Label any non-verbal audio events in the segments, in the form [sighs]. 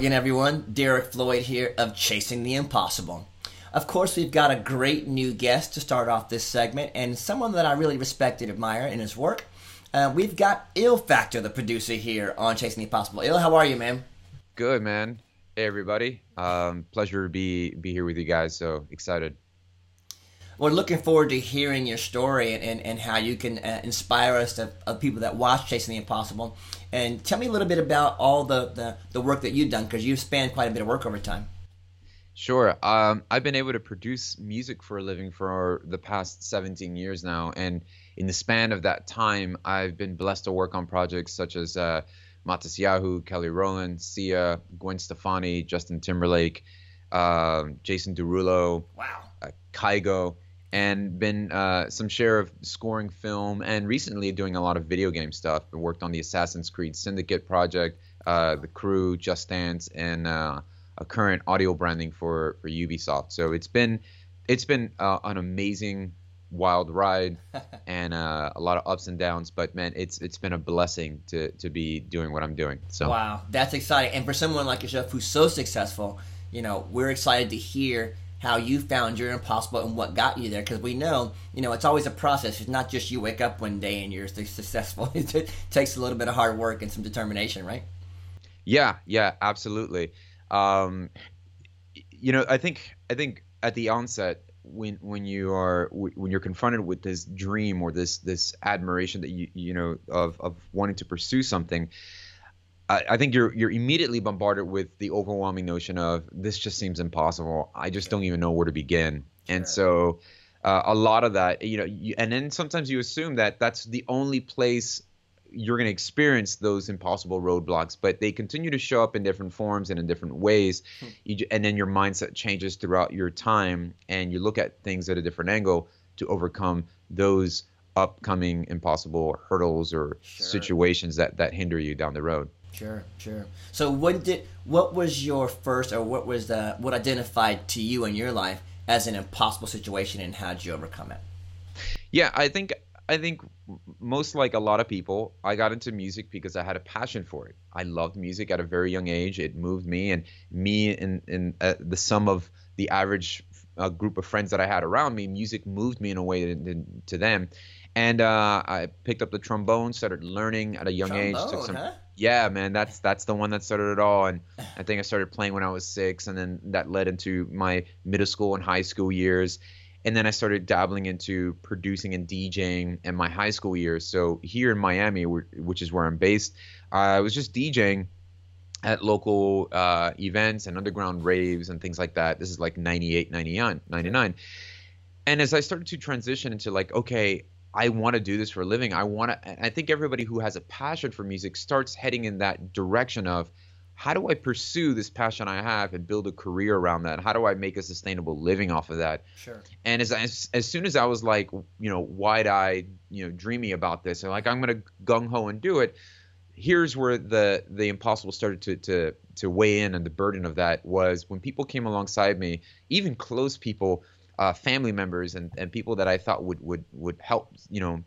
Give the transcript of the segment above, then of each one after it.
Again, everyone. Derek Floyd here of Chasing the Impossible. Of course, we've got a great new guest to start off this segment, and someone that I really respect and admire in his work. Uh, we've got Ill Factor, the producer here on Chasing the Impossible. Ill, how are you, man? Good, man. Hey, everybody. Um, pleasure to be be here with you guys. So excited. We're looking forward to hearing your story and, and, and how you can uh, inspire us to, of people that watch Chasing the Impossible. And tell me a little bit about all the, the, the work that you've done because you've spanned quite a bit of work over time. Sure. Um, I've been able to produce music for a living for the past 17 years now. And in the span of that time, I've been blessed to work on projects such as uh, Matisyahu, Kelly Rowland, Sia, Gwen Stefani, Justin Timberlake, uh, Jason Derulo, wow. uh, Kygo, and been uh, some share of scoring film and recently doing a lot of video game stuff. I worked on the Assassin's Creed Syndicate project, uh, The Crew, Just Dance, and uh, a current audio branding for for Ubisoft. So it's been it's been uh, an amazing wild ride [laughs] and uh, a lot of ups and downs. But man, it's it's been a blessing to to be doing what I'm doing. So wow, that's exciting. And for someone like yourself who's so successful, you know, we're excited to hear how you found your impossible and what got you there. Because we know you know it's always a process. It's not just you wake up one day and you're successful. [laughs] It takes a little bit of hard work and some determination right? Yeah yeah absolutely. Um, you know i think i think at the onset when when you are when you're confronted with this dream or this this admiration that you you know of of wanting to pursue something I, I think you're you're immediately bombarded with the overwhelming notion of this just seems impossible I just don't even know where to begin sure. and so uh, a lot of that you know you, and then sometimes you assume that that's the only place you're going to experience those impossible roadblocks, but they continue to show up in different forms and in different ways. Hmm. You, and then your mindset changes throughout your time, and you look at things at a different angle to overcome those upcoming impossible hurdles or sure. situations that that hinder you down the road. Sure, sure. So, what did what was your first, or what was the what identified to you in your life as an impossible situation, and how did you overcome it? Yeah, I think I think most like a lot of people, I got into music because I had a passion for it. I loved music at a very young age. It moved me, and me and, and uh, the sum of the average uh, group of friends that I had around me, music moved me in a way to, to them. And uh, I picked up the trombone, started learning at a young trombone, age. Took some, huh? Yeah, man, that's that's the one that started it all. And [sighs] I think I started playing when I was six, and then that led into my middle school and high school years and then I started dabbling into producing and DJing in my high school years. So here in Miami, which is where I'm based, I was just DJing at local uh, events and underground raves and things like that. This is like 98, 99, 99. And as I started to transition into like, okay, I want to do this for a living. I want to, I think everybody who has a passion for music starts heading in that direction of, how do I pursue this passion I have and build a career around that? How do I make a sustainable living off of that? Sure. And as as, as soon as I was like, you know, wide eyed, you know, dreamy about this, and like I'm gonna gung ho and do it. Here's where the the impossible started to to to weigh in, and the burden of that was when people came alongside me, even close people, uh, family members, and and people that I thought would would would help, you know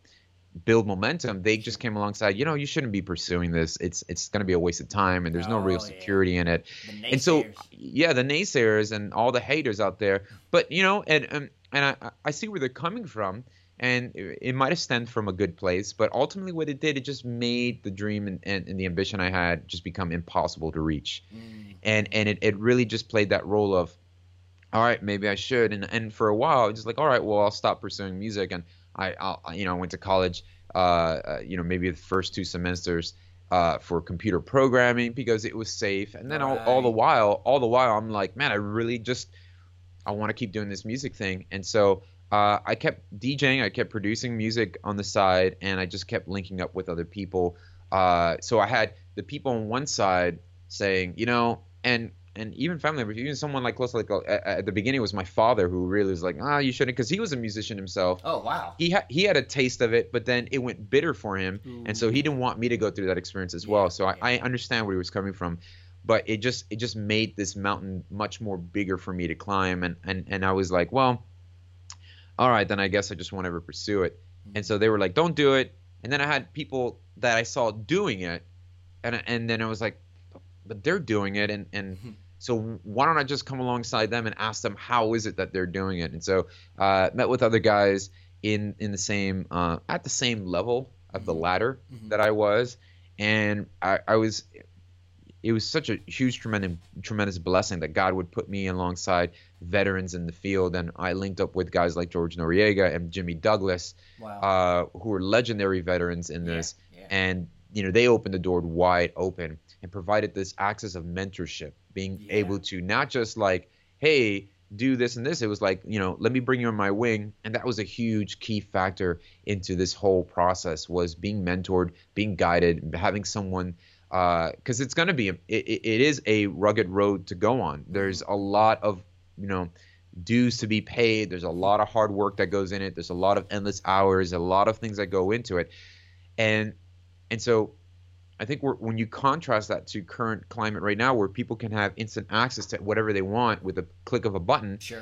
build momentum, they just came alongside. You know, you shouldn't be pursuing this. It's it's going to be a waste of time, and there's no real security yeah. in it. And so, yeah, the naysayers and all the haters out there. But you know, and and, and I I see where they're coming from, and it, it might have stemmed from a good place, but ultimately, what it did, it just made the dream and, and, and the ambition I had just become impossible to reach, mm. and and it, it really just played that role of, all right, maybe I should, and and for a while, just like, all right, well, I'll stop pursuing music and I, I you know, I went to college, uh, uh, you know, maybe the first two semesters uh, for computer programming because it was safe, and then all, all the while, all the while, I'm like, man, I really just, I want to keep doing this music thing, and so. Uh, I kept DJing, I kept producing music on the side, and I just kept linking up with other people. Uh, so I had the people on one side saying, you know, and and even family members, even someone like close, like uh, at the beginning was my father, who really was like, ah, you shouldn't, because he was a musician himself. Oh wow. He had he had a taste of it, but then it went bitter for him, Ooh. and so he didn't want me to go through that experience as yeah, well. So yeah. I, I understand where he was coming from, but it just it just made this mountain much more bigger for me to climb, and and and I was like, well, all right, then I guess I just won't ever pursue it. Mm-hmm. And so they were like, don't do it. And then I had people that I saw doing it, and and then I was like, but they're doing it, and and so why don't I just come alongside them and ask them how is it that they're doing it? And so uh, met with other guys in in the same uh, at the same level of the ladder that I was, and I, I was it was such a huge tremendous tremendous blessing that God would put me alongside veterans in the field and I linked up with guys like George Noriega and Jimmy Douglas Wow. uh, who are legendary veterans in this yeah. and you know they opened the door wide open and provided this access of mentorship being Yeah. able to not just like hey do this and this. It was like you know let me bring you on my wing. And that was a huge key factor into this whole process was being mentored being guided having someone uh, because it's going to be a, it, it it is a rugged road to go on. Mm-hmm. There's a lot of you know dues to be paid. There's a mm-hmm. lot of hard work that goes in it. There's a lot of endless hours a lot of things that go into it. And and so I think we're, when you contrast that to current climate right now, where people can have instant access to whatever they want with a click of a button, Sure.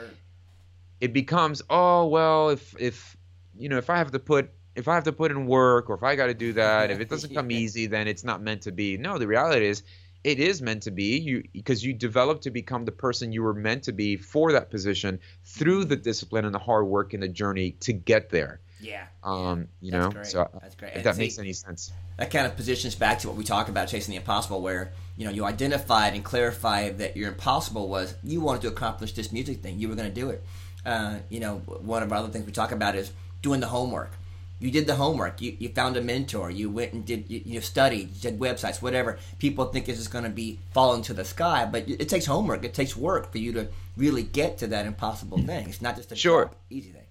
it becomes oh well if if you know if I have to put if I have to put in work or if I got to do [laughs] that if it doesn't come [laughs] easy then it's not meant to be. No, the reality is it is meant to be you because you develop to become the person you were meant to be for that position through the discipline and the hard work and the journey to get there. Yeah. Um, you That's know, great. so That's great. if And that see- makes any sense. That kind of positions back to what we talk about chasing the impossible where you know you identified and clarified that your impossible was you wanted to accomplish this music thing. You were going to do it. Uh, you know one of our other things we talk about is doing the homework. You did the homework. You, you found a mentor. You went and did you, you studied you did websites whatever. People think this is going to be falling to the sky but it takes homework. It takes work for you to really get to that impossible thing. It's not just a Sure. easy thing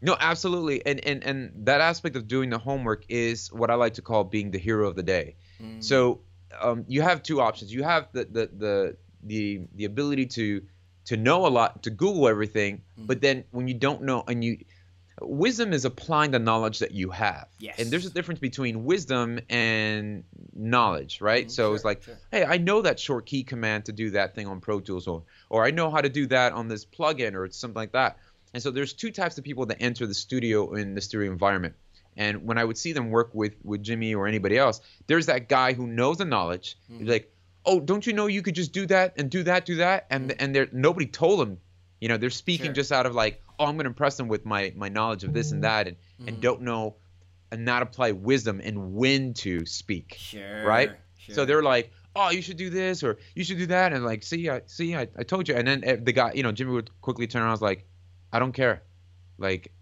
No, absolutely, and and and that aspect of doing the homework is what I like to call being the hero of the day. Mm. So um, you have two options. You have the the the the the ability to to know a lot, to Google everything, mm. but then when you don't know and you wisdom is applying the knowledge that you have. Yes. And there's a difference between wisdom and knowledge, right? Mm, so it's like, sure. hey, I know that short key command to do that thing on Pro Tools, or or I know how to do that on this plugin, or something like that. And so there's two types of people that enter the studio in the studio environment. And when I would see them work with with Jimmy or anybody else, there's that guy who knows the knowledge. Mm-hmm. He's like, oh, don't you know you could just do that and do that, do that, and and there nobody told them. You know, they're speaking Mm-hmm. Sure. just out of like, oh, I'm going to impress them with my my knowledge of this and that, and Mm-hmm. and don't know and not apply wisdom and when to speak sure right? sure. So they're like, "Oh, you should do this or you should do that," and like, "See, I see, I, I told you." And then eh, the guy, you know, Jimmy would quickly turn around, and was like, "I don't care, like,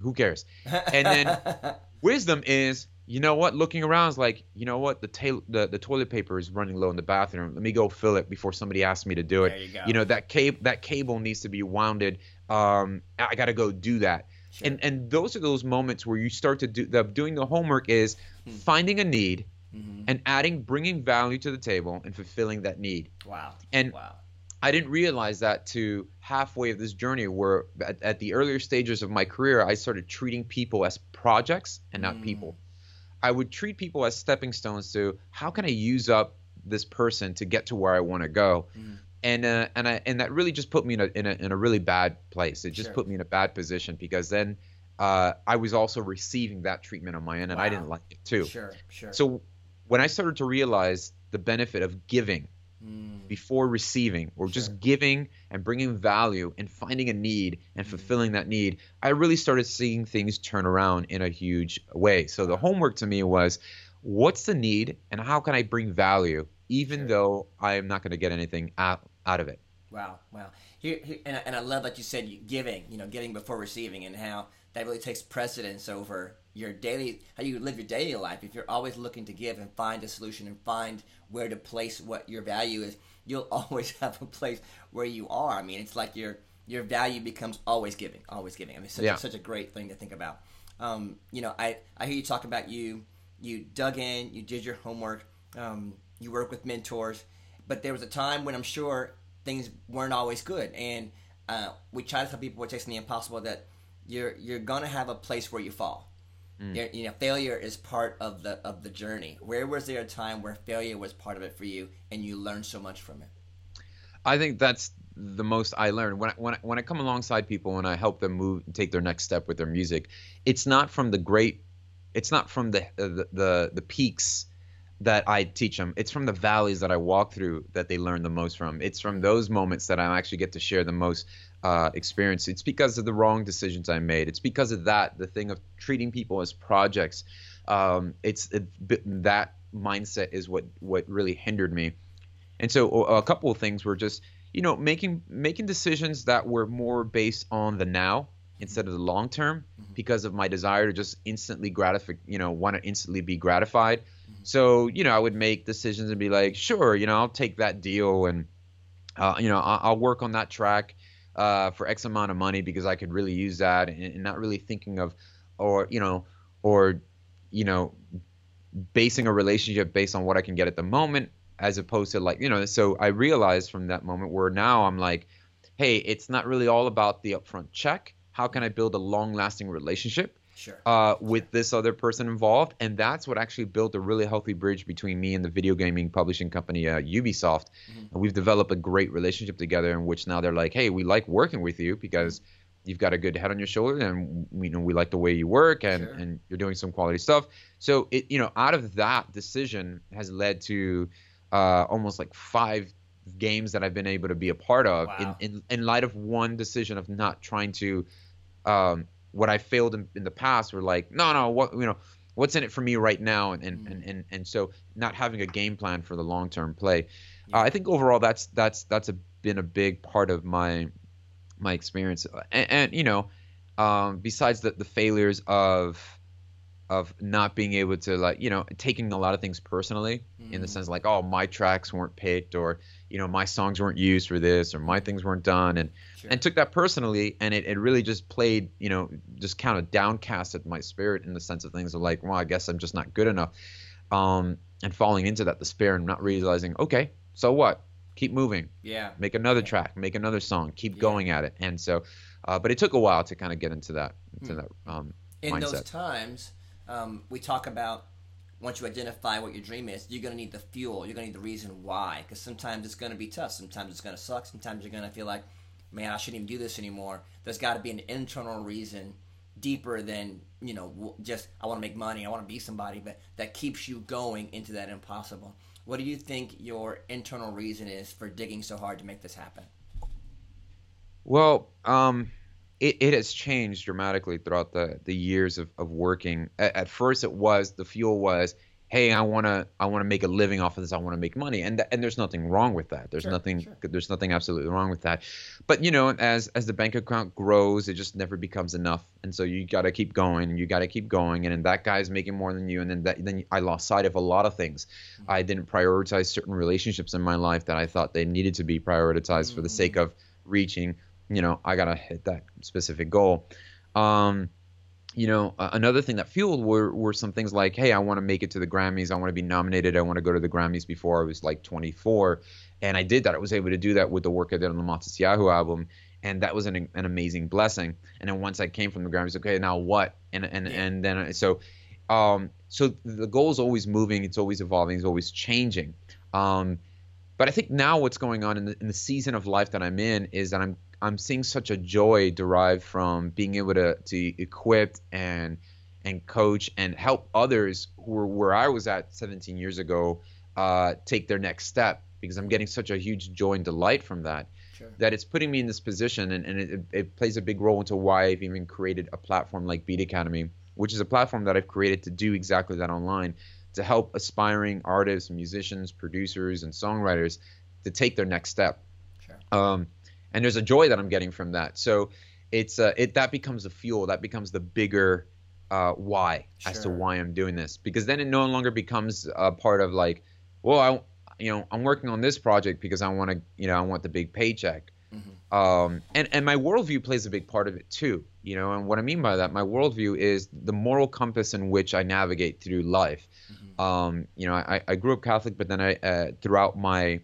who cares?" And then [laughs] wisdom is, you know what? Looking around is like, you know what? The tail, the, the toilet paper is running low in the bathroom. Let me go fill it before somebody asks me to do it. There you go. know that cable that cable needs to be wounded. Um, I got to go do that. Sure. And and those are those moments where you start to do the doing the homework is Hmm. finding a need Mhm. and adding bringing value to the table and fulfilling that need. wow And wow I didn't realize that to halfway of this journey where at, at the earlier stages of my career I started treating people as projects and not Mm. people. I would treat people as stepping stones to how can I use up this person to get to where I want to go. Mm. And uh, and I and that really just put me in a, in a in a really bad place. It just Sure. put me in a bad position because then uh, I was also receiving that treatment on my end, and I didn't like it too. sure sure So when I started to realize the benefit of giving Mm. before receiving, or Sure. just giving and bringing value and finding a need and Mm. fulfilling that need, I really started seeing things turn around in a huge way. So the homework to me was, what's the need and how can I bring value, even Sure. though I am not going to get anything out, out of it. Wow, wow. Here, here and, I, and I love that you said giving, you know, giving before receiving, and how that really takes precedence over your daily, how you live your daily life. If you're always looking to give and find a solution and find where to place what your value is, you'll [laughs] always have a place where you are. I mean, it's like your your value becomes always giving, always giving. I mean, it's such, Yeah. such a great thing to think about. Um, you know, I, I hear you talk about you, you dug in, you did your homework, um, you work with mentors, but there was a time when I'm sure things weren't always good, and uh, we try to tell people we're chasing the impossible that you're you're gonna have a place where you fall. You're- You know, failure is part of the of the journey. Where was there a time where failure was part of it for you, and you learned so much from it? I think that's the most I learned when I, when I, when I come alongside people and I help them move take their next step with their music. It's not from the great, it's not from the uh, the the, the peaks that I teach them. It's from the valleys that I walk through that they learn the most from. It's from those moments that I actually get to share the most uh, experience. It's because of the wrong decisions I made. It's because of that, the thing of treating people as projects. Um, it's it, that mindset is what what really hindered me. And so a couple of things were just you know making making decisions that were more based on the now instead of the long term mm-hmm. because of my desire to just instantly gratify you know want to instantly be gratified mm-hmm. so you know i would make decisions and be like sure you know i'll take that deal and uh, you know I'll, I'll, work on that track uh, for x amount of money because i could really use that and, and not really thinking of or you know or you know basing a relationship based on what i can get at the moment as opposed to like you know so i realized from that moment where now i'm like hey it's not really all about the upfront check. How can i build a long lasting relationship sure. uh, with this other person involved and that's what actually built a really healthy bridge between me and the video gaming publishing company uh, ubisoft mm-hmm. and we've developed a great relationship together in which now they're like hey we like working with you because mm-hmm you've got a good head on your shoulder and you know we like the way you work and sure. and you're doing some quality stuff so it you know out of that decision has led to uh, almost like five games that I've been able to be a part of wow. in, in, in light of one decision of not trying to um, what I failed in, in the past were like no no what you know what's in it for me right now and and, mm. and, and, and so not having a game plan for the long term play yeah. uh, I think overall that's that's that's a, been a big part of my my experience and, and you know um, besides the, the failures of of not being able to like you know taking a lot of things personally mm. in the mm. sense like oh my tracks weren't picked or you know my songs weren't used for this or my things weren't done and sure. and took that personally and it, it really just played you know just kind of downcasted my spirit in the sense of things of like well i guess i'm just not good enough um and falling into that despair and not realizing okay so what keep moving yeah make another yeah. track make another song keep yeah. going at it and so uh, but it took a while to kind of get into that into hmm. that um in mindset. those times um, we talk about once you identify what your dream is, you're going to need the fuel. You're going to need the reason why. Because sometimes it's going to be tough. Sometimes it's going to suck. Sometimes you're going to feel like, man, I shouldn't even do this anymore. There's got to be an internal reason deeper than, you know, just, I want to make money, I want to be somebody, but that keeps you going into that impossible. What do you think your internal reason is for digging so hard to make this happen? Well, um, it, it has changed dramatically throughout the, the years of, of working. At, at first, it was the fuel was, hey, I want to I want to make a living off of this. I want to make money, and th- and there's nothing wrong with that. There's sure, nothing sure. there's nothing absolutely wrong with that. But you know, as as the bank account grows, it just never becomes enough, and so you got to keep going, and you got to keep going, and then that guy's making more than you, and then that then I lost sight of a lot of things. Mm-hmm. I didn't prioritize certain relationships in my life that I thought they needed to be prioritized mm-hmm. for the sake mm. of reaching you know, I gotta hit that specific goal. Um, you know, uh, another thing that fueled were, were some things like, hey, I want to make it to the Grammys. I want to be nominated. I want to go to the Grammys before I was like 24. And I did that. I was able to do that with the work I did on the Matisyahu album. And that was an, an amazing blessing. And then once I came from the Grammys, okay, now what? And and and then so, um, so the goal is always moving. It's always evolving. It's always changing. Um, but I think now what's going on in the, in the season of life that I'm in is that I'm I'm seeing such a joy derived from being able to to equip and and coach and help others who were where I was at 17 years ago uh, take their next step because I'm getting such a huge joy and delight from that. Sure. That it's putting me in this position and, and it, it plays a big role into why I've even created a platform like Beat Academy, which is a platform that I've created to do exactly that online to help aspiring artists, musicians, producers, and songwriters to take their next step. Sure. Um, and there's a joy that I'm getting from that. So it's uh, it that becomes the fuel, that becomes the bigger uh, why sure. as to why I'm doing this, because then it no longer becomes a part of like, well, I you know I'm working on this project because I want to you know I want the big paycheck. Mm-hmm. Um, and and my worldview plays a big part of it too, you know. And what I mean by that, my worldview is the moral compass in which I navigate through life. Mm-hmm. Um, you know, I, I grew up Catholic, but then I uh, throughout my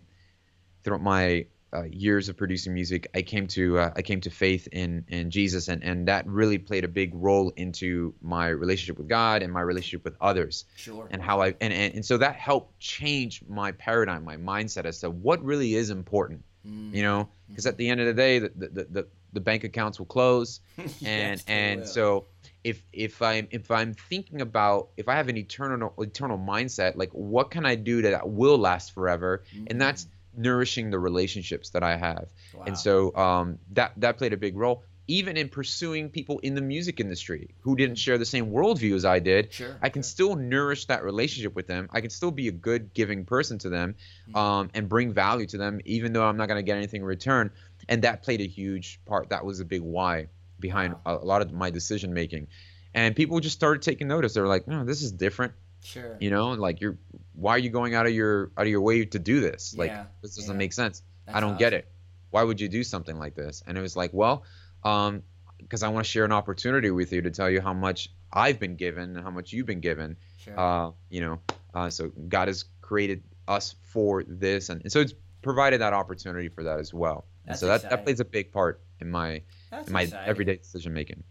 throughout my uh, years of producing music, I came to uh, I came to faith in in Jesus, and and that really played a big role into my relationship with God and my relationship with others. Sure. And how I and and, and so that helped change my paradigm, my mindset as to what really is important. Mm. You know, because mm-hmm. at the end of the day, the the, the, the bank accounts will close, and [laughs] yes, and will. so if if I'm if I'm thinking about if I have an eternal eternal mindset, like what can I do that will last forever, mm-hmm. and that's nourishing the relationships that I have. Wow. And so um, that that played a big role even in pursuing people in the music industry who didn't share the same worldview as I did, sure, I can still nourish that relationship with them. I can still be a good, giving person to them, mm-hmm. um, and bring value to them, even though I'm not going to get anything in return. And that played a huge part. That was a big why behind wow. a, a, lot of my decision making. And people just started taking notice. They're like, "No, this is different." Sure. You know, like you're. Why are you going out of your out of your way to do this? Yeah. Like this doesn't yeah. make sense. That's I don't awesome. get it. Why would you do something like this? And it was like, well, um, because I want to share an opportunity with you to tell you how much I've been given and how much you've been given. Sure. Uh, you know, uh, so God has created us for this, and, and, so it's provided that opportunity for that as well. That's so that, exciting. that plays a big part in my That's in my exciting. everyday decision making.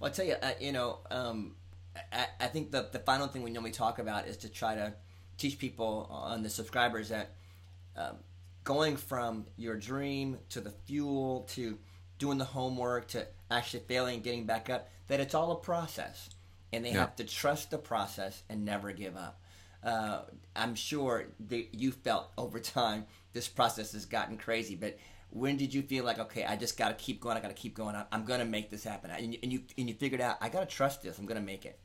Well, I tell you, uh, you know, um, I, I think the the final thing we normally talk about is to try to teach people on the subscribers that um, going from your dream to the fuel to doing the homework to actually failing and getting back up, that it's all a process. And they Yeah. have to trust the process and never give up. Uh, I'm sure that you felt over time this process has gotten crazy, but when did you feel like, okay, I just got to keep going, I got to keep going, I'm going to make this happen? And you, and you, and you figured out, I got to trust this, I'm going to make it.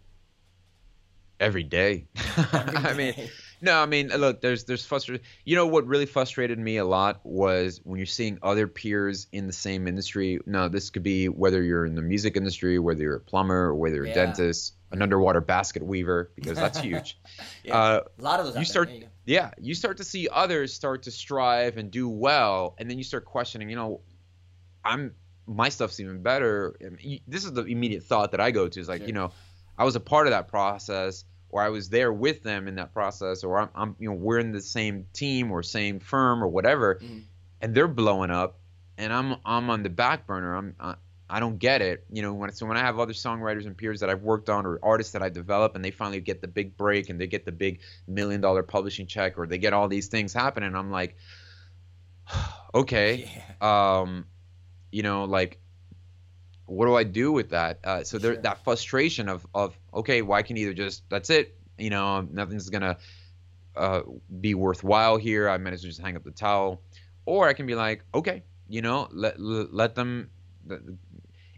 Every day. Every [laughs] I mean, no, I mean, look, there's there's frustration. You know what really frustrated me a lot was when you're seeing other peers in the same industry. No, this could be whether you're in the music industry, whether you're a plumber, or whether you're a dentist, an underwater basket weaver, because that's huge. [laughs] Yeah. uh, a lot of those. you start- There. You. Yeah, you start to see others start to strive and do well, and then you start questioning. You know, I'm my stuff's even better. I mean, you- This is the immediate thought that I go to is like, Sure. you know, I was a part of that process, or I was there with them in that process, or I'm, I'm you know, we're in the same team or same firm or whatever, Mhm. and they're blowing up, and I'm I'm on the back burner. I'm I, don't get it. You know, when so when I have other songwriters and peers that I've worked on or artists that I develop and they finally get the big break and they get the big million dollar publishing check or they get all these things happening, I'm like, [sighs] okay, [laughs] Yeah. um, you know, like, what do I do with that? Uh, so there, Sure. that frustration of of okay, well, I can either just that's it, you know, nothing's gonna uh, be worthwhile here. I might as well just hang up the towel, or I can be like, okay, you know, let let, let them.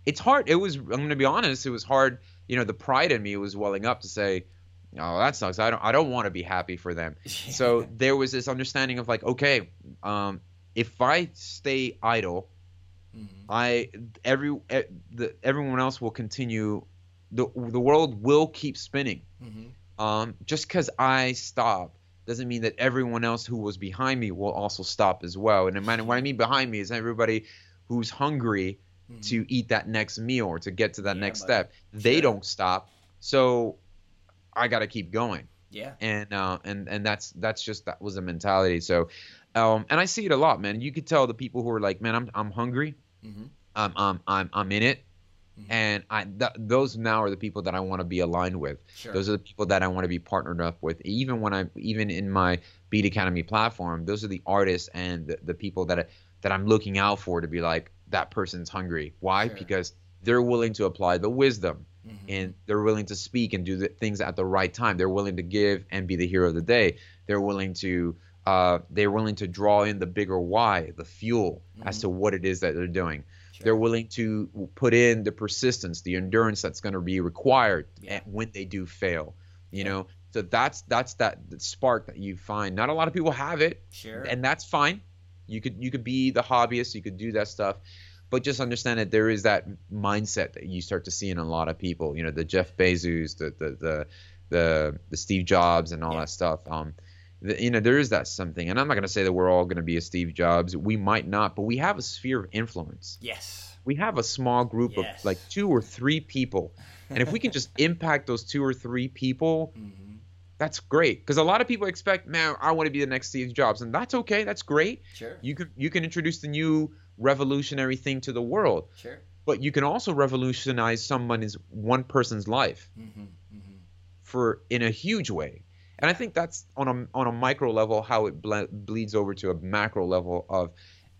It's hard. It was. I'm gonna be honest. It was hard. You know, the pride in me was welling up to say, "Oh, that sucks. I don't. I don't want to be happy for them." [laughs] So there was this understanding of like, okay, um, if I stay idle, Mhm. I every the, everyone else will continue. the The world will keep spinning. Mhm. Um, just because I stop doesn't mean that everyone else who was behind me will also stop as well. And what I mean behind me is everybody who's hungry To eat that next meal or to get to that Yeah, next step. They Sure. don't stop, so I got to keep going yeah. and uh, and and that's that's just that was a mentality. So, um, and I see it a lot, man. You could tell the people who are like, man, I'm I'm hungry, hmm I'm I'm I'm I'm in it, Mhm. and I th- those now are the people that I want to be aligned with. Sure. Those are the people that I want to be partnered up with. Even when I even in my Beat Academy platform, those are the artists and the, the people that I, that I'm looking out for to be like that person's hungry. Why? Sure. Because they're willing to apply the wisdom Mhm. and they're willing to speak and do the things at the right time. They're willing to give and be the hero of the day. They're willing to uh, they're willing to draw in the bigger why, the fuel as Mhm. to what it is that they're doing. Sure. They're willing to put in the persistence, the endurance that's going to be required Yeah. when they do fail. You Yeah. know, so that's that's that that spark that you find. Not a lot of people have it, Sure. and that's fine. You could you could be the hobbyist, you could do that stuff, but just understand that there is that mindset that you start to see in a lot of people. You know, the Jeff Bezos, the the the the, the Steve Jobs, and all Yeah. that stuff. Um, the, you know, there is that something, and I'm not going to say that we're all going to be a Steve Jobs. We might not, but we have a sphere of influence. yes. We have a small group Yes. of like two or three people, and if we can just [laughs] impact those two or three people, hmm that's great. Because a lot of people expect, man, I want to be the next Steve Jobs, and that's okay. That's great. Sure. You can you can introduce the new revolutionary thing to the world, Sure. but you can also revolutionize someone's one person's life hmm hmm for in a huge way. And I think that's on a on a micro level how it ble- bleeds over to a macro level of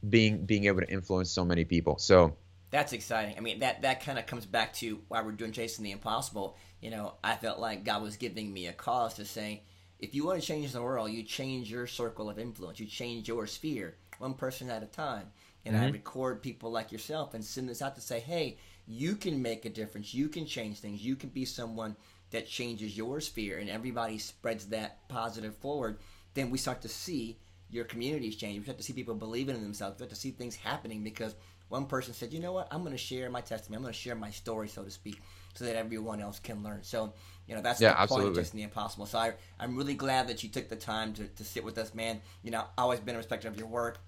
being being able to influence so many people. So That's exciting. I mean, that that kind of comes back to why we're doing Chasing the Impossible. You know, I felt like God was giving me a cause to say, if you want to change the world, you change your circle of influence, you change your sphere, one person at a time. And mm-hmm. I record people like yourself and send this out to say, hey, you can make a difference, you can change things, you can be someone that changes your sphere, and everybody spreads that positive forward. Then we start to see your communities change. We start to see people believing in themselves. We start to see things happening because one person said, you know what, I'm going to share my testimony. I'm going to share my story, so to speak, so that everyone else can learn. So, you know, that's yeah, the absolutely. point of just the impossible. So I, I'm really glad that you took the time to, to sit with us, man. You know, i always been a respecter of your work,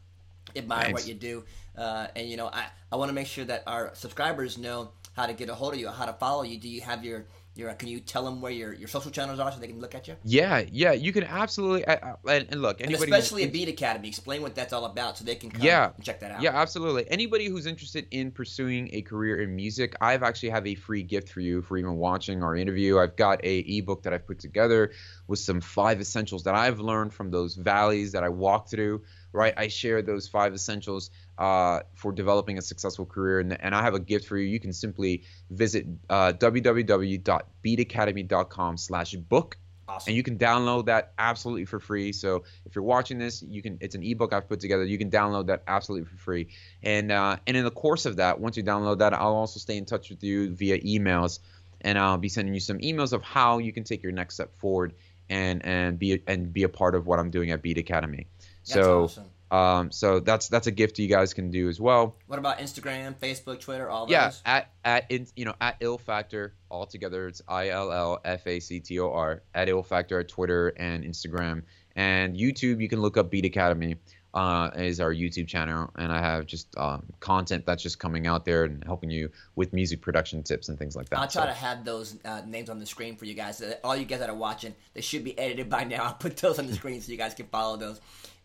admire Thanks. what you do. Uh, and, you know, I, I want to make sure that our subscribers know how to get a hold of you, how to follow you. Do you have your your, can you tell them where your, your social channels are so they can look at you? Yeah, yeah, you can absolutely. Uh, and, and, look, anybody, and especially at Beat Academy, explain what that's all about so they can come yeah, check that out. Yeah, absolutely. Anybody who's interested in pursuing a career in music, I've actually have a free gift for you for even watching our interview. I've got a ebook that I've put together with some five essentials that I've learned from those valleys that I walked through right? I share those five essentials uh, for developing a successful career, and, and I have a gift for you. You can simply visit uh, www.beatacademy.com/book. Awesome. And you can download that absolutely for free. So if you're watching this, you can. It's an ebook I've put together. You can download that absolutely for free. And uh, and in the course of that, once you download that, I'll also stay in touch with you via emails, and I'll be sending you some emails of how you can take your next step forward and and be and be a part of what I'm doing at Beat Academy. So awesome. um, so that's that's a gift you guys can do as well. What about Instagram, Facebook, Twitter, all those? Yeah, at at in, you know at Ill Factor all together. It's I L L F A C T O R at Ill Factor at Twitter and Instagram and YouTube. You can look up Beat Academy. Uh, is our YouTube channel, and I have just um, content that's just coming out there and helping you with music production tips and things like that. I'll try so. to have those uh, names on the screen for you guys. All you guys that are watching, they should be edited by now. [laughs] I'll put those on the screen so you guys can follow those.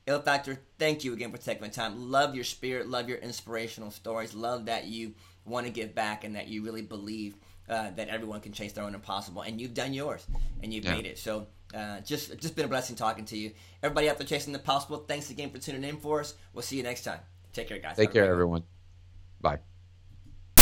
Ill Factor, thank you again for taking the time. Love your spirit, love your inspirational stories, love that you want to give back and that you really believe uh, that everyone can chase their own impossible. And you've done yours and you've yeah. made it. So uh, just just been a blessing talking to you. Everybody out there chasing the possible, thanks again for tuning in for us. We'll see you next time. Take care, guys. Take care, everyone. Bye.